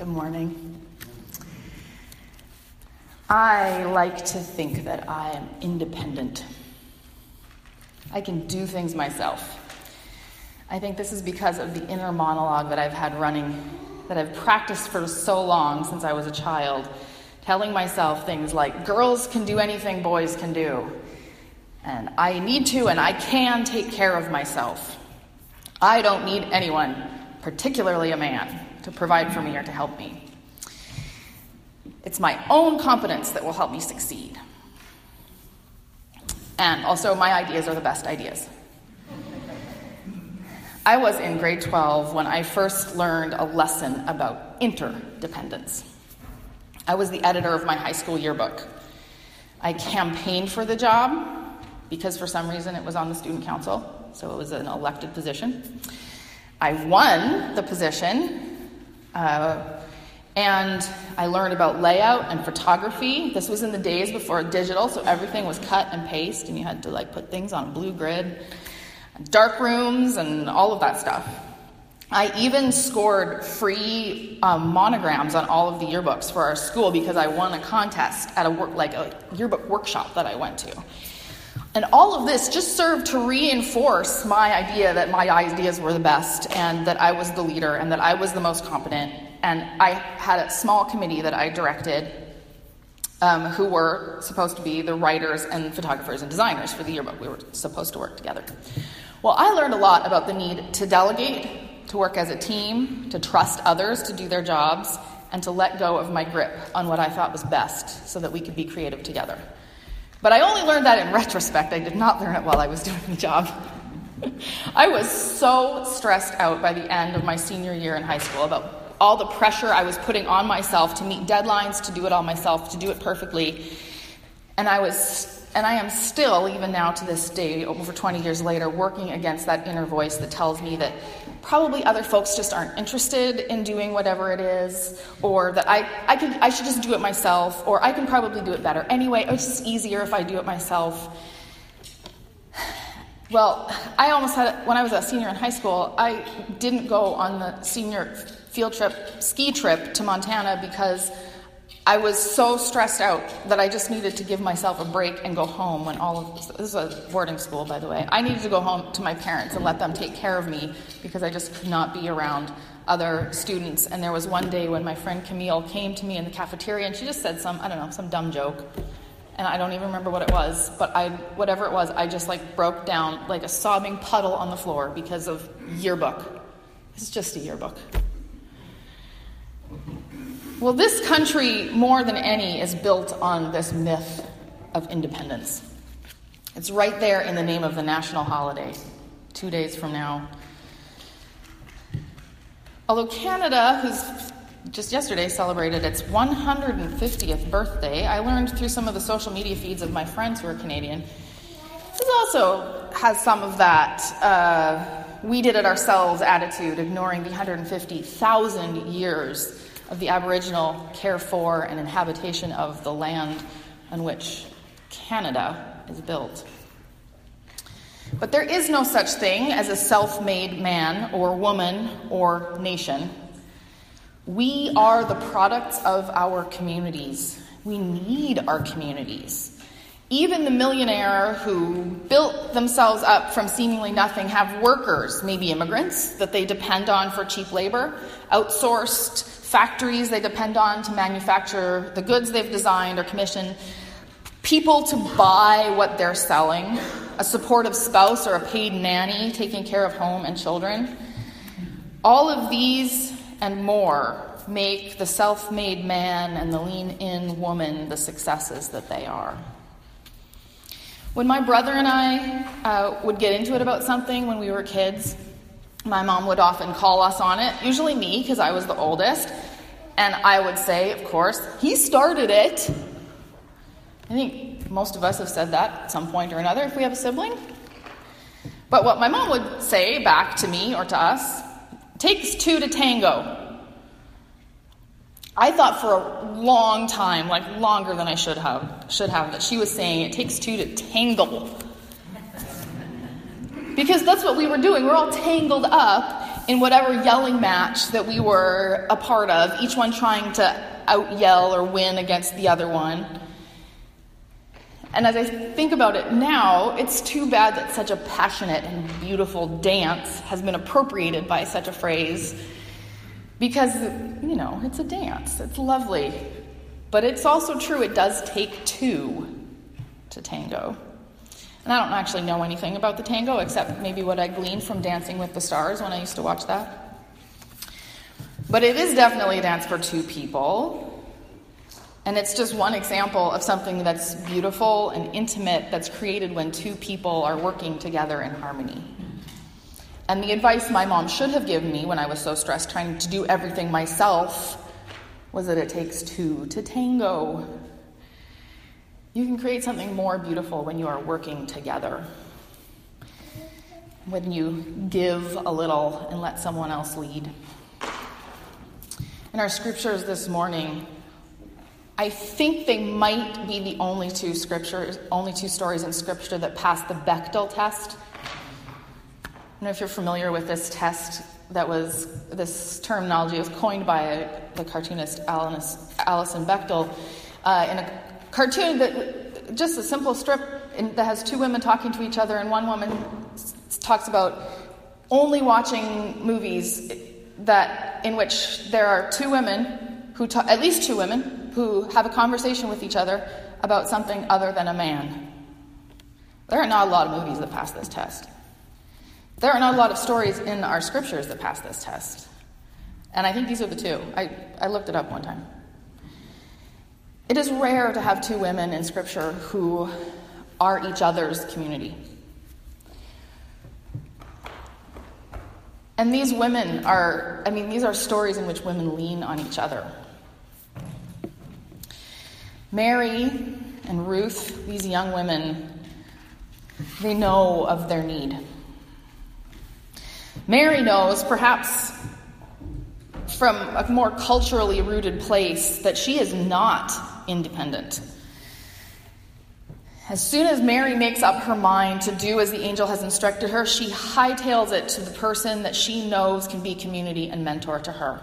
Good morning. I like to think that I am independent. I can do things myself. I think this is because of the inner monologue that I've had running, that I've practiced for so long since I was a child, telling myself things like, girls can do anything boys can do. And I need to and I can take care of myself. I don't need anyone, particularly a man, to provide for me or to help me. It's my own competence that will help me succeed. And also, my ideas are the best ideas. I was in grade 12 when I first learned a lesson about interdependence. I was the editor of my high school yearbook. I campaigned for the job because for some reason it was on the student council, so it was an elected position. I won the position, uh, and I learned about layout and photography. This was in the days before digital, so everything was cut and paste, and you had to like put things on a blue grid, dark rooms, and all of that stuff. I even scored free um, monograms on all of the yearbooks for our school because I won a contest at a work, like a yearbook workshop that I went to. And all of this just served to reinforce my idea that my ideas were the best and that I was the leader and that I was the most competent. And I had a small committee that I directed um, who were supposed to be the writers and photographers and designers for the yearbook. We were supposed to work together. Well, I learned a lot about the need to delegate, to work as a team, to trust others to do their jobs, and to let go of my grip on what I thought was best so that we could be creative together. But I only learned that in retrospect. I did not learn it while I was doing the job. I was so stressed out by the end of my senior year in high school about all the pressure I was putting on myself to meet deadlines, to do it all myself, to do it perfectly. And I was and I am still, even now to this day, over 20 years later, working against that inner voice that tells me that probably other folks just aren't interested in doing whatever it is, or that I, I, I should just do it myself, or I can probably do it better anyway, it's just easier if I do it myself. Well, I almost had when I was a senior in high school. I didn't go on the senior field trip, ski trip to Montana because I was so stressed out that I just needed to give myself a break and go home when all of this is a boarding school, by the way. I needed to go home to my parents and let them take care of me because I just could not be around other students. And there was one day when my friend Camille came to me in the cafeteria and she just said some, I don't know, some dumb joke. And I don't even remember what it was, but I, whatever it was, I just like broke down like a sobbing puddle on the floor because of yearbook. It's just a yearbook. Well, this country, more than any, is built on this myth of independence. It's right there in the name of the national holiday, two days from now. Although Canada, who's just yesterday celebrated its 150th birthday, I learned through some of the social media feeds of my friends who are Canadian, this also has some of that uh, we did it ourselves attitude, ignoring the 150,000 years of the Aboriginal care for and inhabitation of the land on which Canada is built. But there is no such thing as a self made man or woman or nation. We are the products of our communities. We need our communities. Even the millionaire who built themselves up from seemingly nothing have workers, maybe immigrants, that they depend on for cheap labor, outsourced factories they depend on to manufacture the goods they've designed or commissioned, people to buy what they're selling, a supportive spouse or a paid nanny taking care of home and children. All of these and more make the self made man and the lean in woman the successes that they are. When my brother and I uh, would get into it about something when we were kids, my mom would often call us on it, usually me, because I was the oldest. And I would say, of course, he started it. I think most of us have said that at some point or another if we have a sibling. But what my mom would say back to me or to us takes two to tango. I thought for a long time, like longer than I should have, should have, that she was saying it takes two to tangle. Because that's what we were doing. We're all tangled up in whatever yelling match that we were a part of, each one trying to out yell or win against the other one. And as I think about it now, it's too bad that such a passionate and beautiful dance has been appropriated by such a phrase because, you know, it's a dance, it's lovely. But it's also true, it does take two to tango. And I don't actually know anything about the tango except maybe what I gleaned from Dancing with the Stars when I used to watch that. But it is definitely a dance for two people. And it's just one example of something that's beautiful and intimate that's created when two people are working together in harmony. And the advice my mom should have given me when I was so stressed trying to do everything myself was that it takes two to tango. You can create something more beautiful when you are working together. When you give a little and let someone else lead. In our scriptures this morning, I think they might be the only two scriptures, only two stories in scripture that pass the Bechdel test. Don't know if you're familiar with this test that was this terminology was coined by the cartoonist Alison Bechdel uh, in a cartoon that just a simple strip that has two women talking to each other, and one woman talks about only watching movies that in which there are two women who ta- at least two women who have a conversation with each other about something other than a man. There are not a lot of movies that pass this test. There are not a lot of stories in our scriptures that pass this test. And I think these are the two. I, I looked it up one time. It is rare to have two women in scripture who are each other's community. And these women are, I mean, these are stories in which women lean on each other. Mary and Ruth, these young women, they know of their need. Mary knows, perhaps from a more culturally rooted place, that she is not independent. As soon as Mary makes up her mind to do as the angel has instructed her, she hightails it to the person that she knows can be community and mentor to her.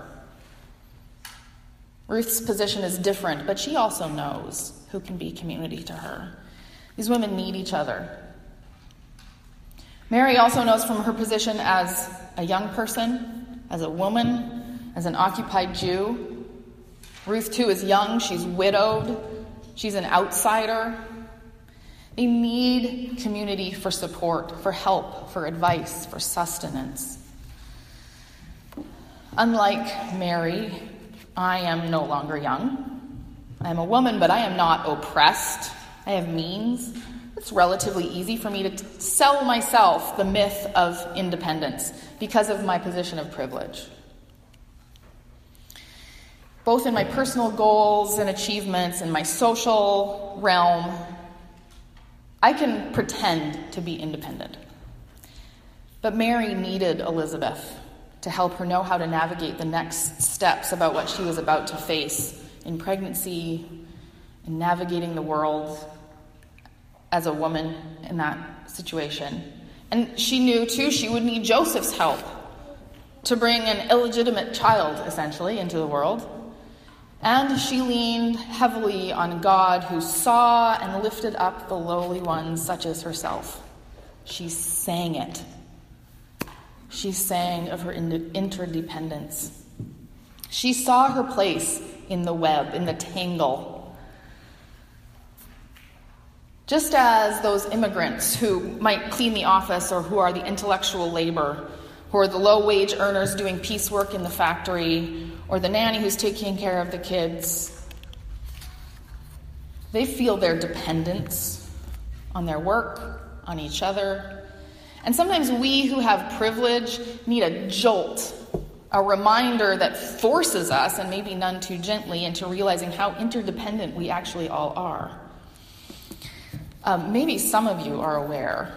Ruth's position is different, but she also knows who can be community to her. These women need each other. Mary also knows from her position as a young person, as a woman, as an occupied Jew. Ruth, too, is young. She's widowed. She's an outsider. They need community for support, for help, for advice, for sustenance. Unlike Mary, I am no longer young. I am a woman, but I am not oppressed. I have means. It's relatively easy for me to sell myself the myth of independence because of my position of privilege. Both in my personal goals and achievements and my social realm, I can pretend to be independent. But Mary needed Elizabeth to help her know how to navigate the next steps about what she was about to face in pregnancy, in navigating the world as a woman in that situation. And she knew, too, she would need Joseph's help to bring an illegitimate child, essentially, into the world. And she leaned heavily on God, who saw and lifted up the lowly ones, such as herself. She sang it she sang of her interdependence. She saw her place in the web, in the tangle. Just as those immigrants who might clean the office or who are the intellectual labor, who are the low wage earners doing piecework in the factory, or the nanny who's taking care of the kids, they feel their dependence on their work, on each other, and sometimes we who have privilege need a jolt, a reminder that forces us, and maybe none too gently, into realizing how interdependent we actually all are. Um, maybe some of you are aware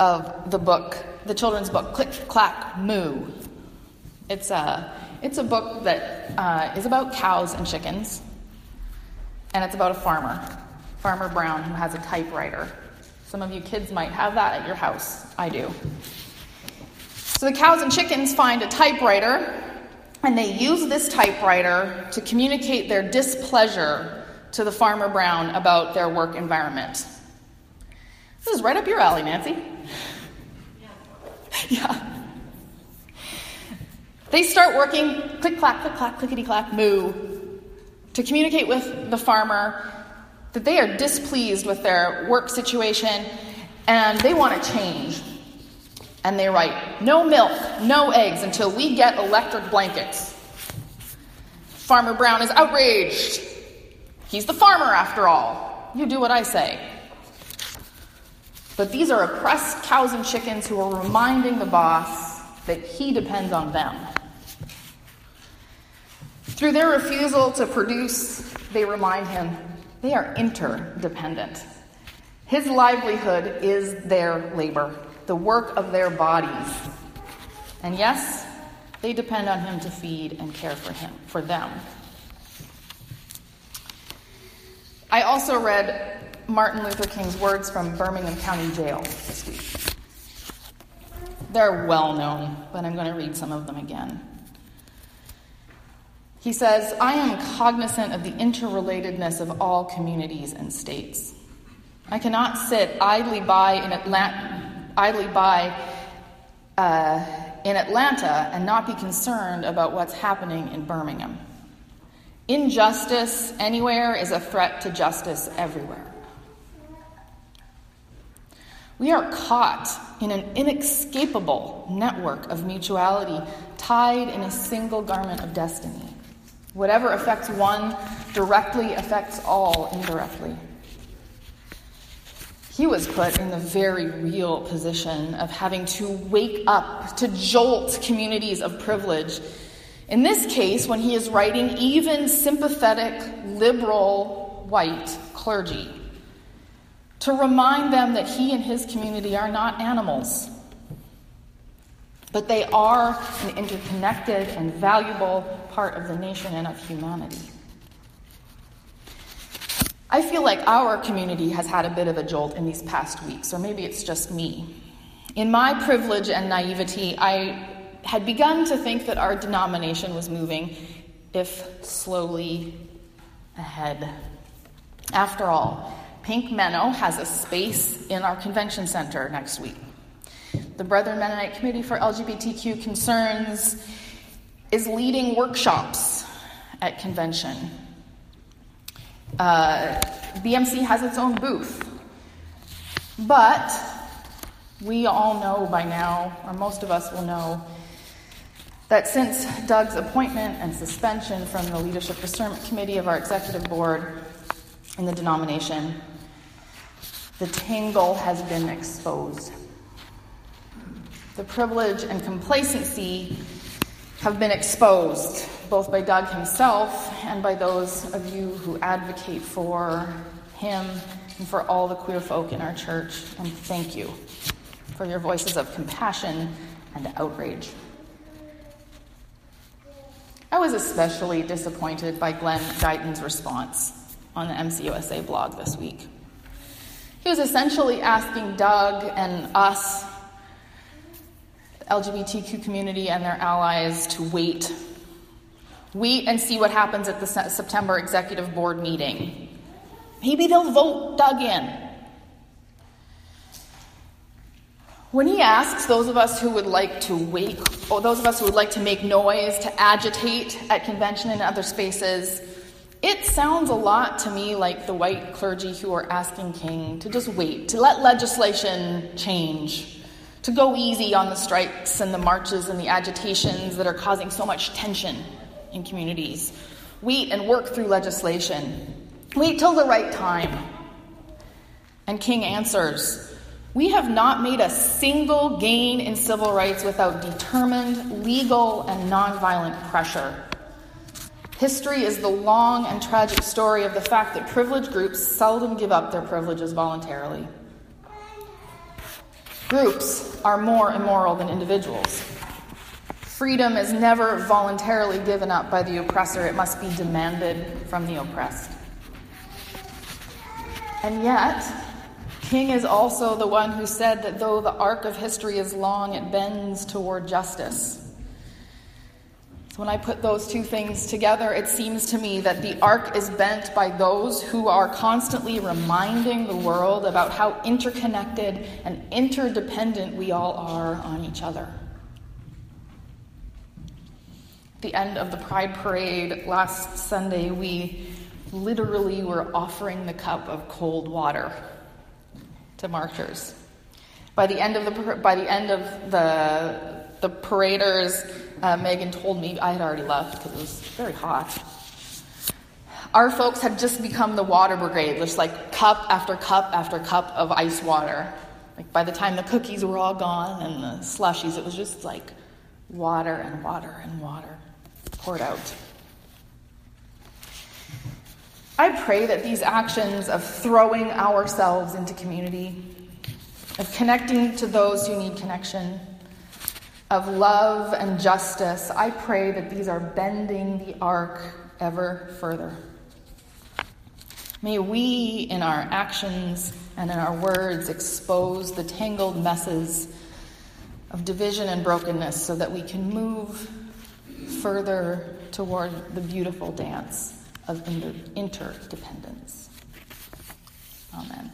of the book, the children's book, Click, Clack, Moo. It's a, it's a book that uh, is about cows and chickens, and it's about a farmer, Farmer Brown, who has a typewriter some of you kids might have that at your house. I do. So the cows and chickens find a typewriter, and they use this typewriter to communicate their displeasure to the Farmer Brown about their work environment. This is right up your alley, Nancy. Yeah. They start working click clack, click clack, clickety clack, moo, to communicate with the farmer that they are displeased with their work situation and they want to change. And they write, no milk, no eggs until we get electric blankets. Farmer Brown is outraged. He's the farmer, after all. You do what I say. But these are oppressed cows and chickens who are reminding the boss that he depends on them. Through their refusal to produce, they remind him they are interdependent. His livelihood is their labor, the work of their bodies. And yes, they depend on him to feed and care for him, for them. I also read Martin Luther King's words from Birmingham County Jail this week. They're well known, but I'm going to read some of them again. He says, I am cognizant of the interrelatedness of all communities and states. I cannot sit idly by in Atlanta, idly by uh, in Atlanta and not be concerned about what's happening in Birmingham. Injustice anywhere is a threat to justice everywhere. We are caught in an inescapable network of mutuality tied in a single garment of destiny. Whatever affects one directly affects all indirectly. He was put in the very real position of having to wake up, to jolt communities of privilege. In this case, when he is writing even sympathetic, liberal, white clergy, to remind them that he and his community are not animals, but they are an interconnected and valuable part of the nation and of humanity. I feel like our community has had a bit of a jolt in these past weeks, or maybe it's just me. In my privilege and naivety, I had begun to think that our denomination was moving, if slowly, ahead. After all, Pink Menno has a space in our convention center next week. The Brethren Mennonite Committee for LGBTQ Concerns is leading workshops at convention. Uh, BMC has its own booth. But we all know by now, or most of us will know, that since Doug's appointment and suspension from the Leadership Discernment Committee of our executive board in the denomination, the tangle has been exposed. The privilege and complacency have been exposed, both by Doug himself and by those of you who advocate for him and for all the queer folk in our church. And thank you for your voices of compassion and outrage. I was especially disappointed by Glen Guyton's response on the MCUSA blog this week. He was essentially asking Doug and us the LGBTQ community and their allies to wait. Wait and see what happens at the September executive board meeting. Maybe they'll vote Doug in. When he asks those of us who would like to wait, or those of us who would like to make noise, to agitate at convention and other spaces, it sounds a lot to me like the white clergy who are asking King to just wait, to let legislation change to go easy on the strikes and the marches and the agitations that are causing so much tension in communities. Wait and work through legislation. Wait till the right time. And King answers We have not made a single gain in civil rights without determined, legal, and nonviolent pressure. History is the long and tragic story of the fact that privileged groups seldom give up their privileges voluntarily. Groups are more immoral than individuals. Freedom is never voluntarily given up by the oppressor, it must be demanded from the oppressed. And yet, King is also the one who said that though the arc of history is long, it bends toward justice. When I put those two things together, it seems to me that the arc is bent by those who are constantly reminding the world about how interconnected and interdependent we all are on each other. At the end of the Pride Parade last Sunday, we literally were offering the cup of cold water to marchers. By the end of the by the end of the the paraders, uh, Megan told me I had already left because it was very hot. Our folks had just become the water brigade, just like cup after cup after cup of ice water. Like by the time the cookies were all gone and the slushies, it was just like water and water and water poured out. I pray that these actions of throwing ourselves into community, of connecting to those who need connection, of love and justice, I pray that these are bending the arc ever further. May we, in our actions and in our words, expose the tangled messes of division and brokenness so that we can move further toward the beautiful dance of interdependence. Amen.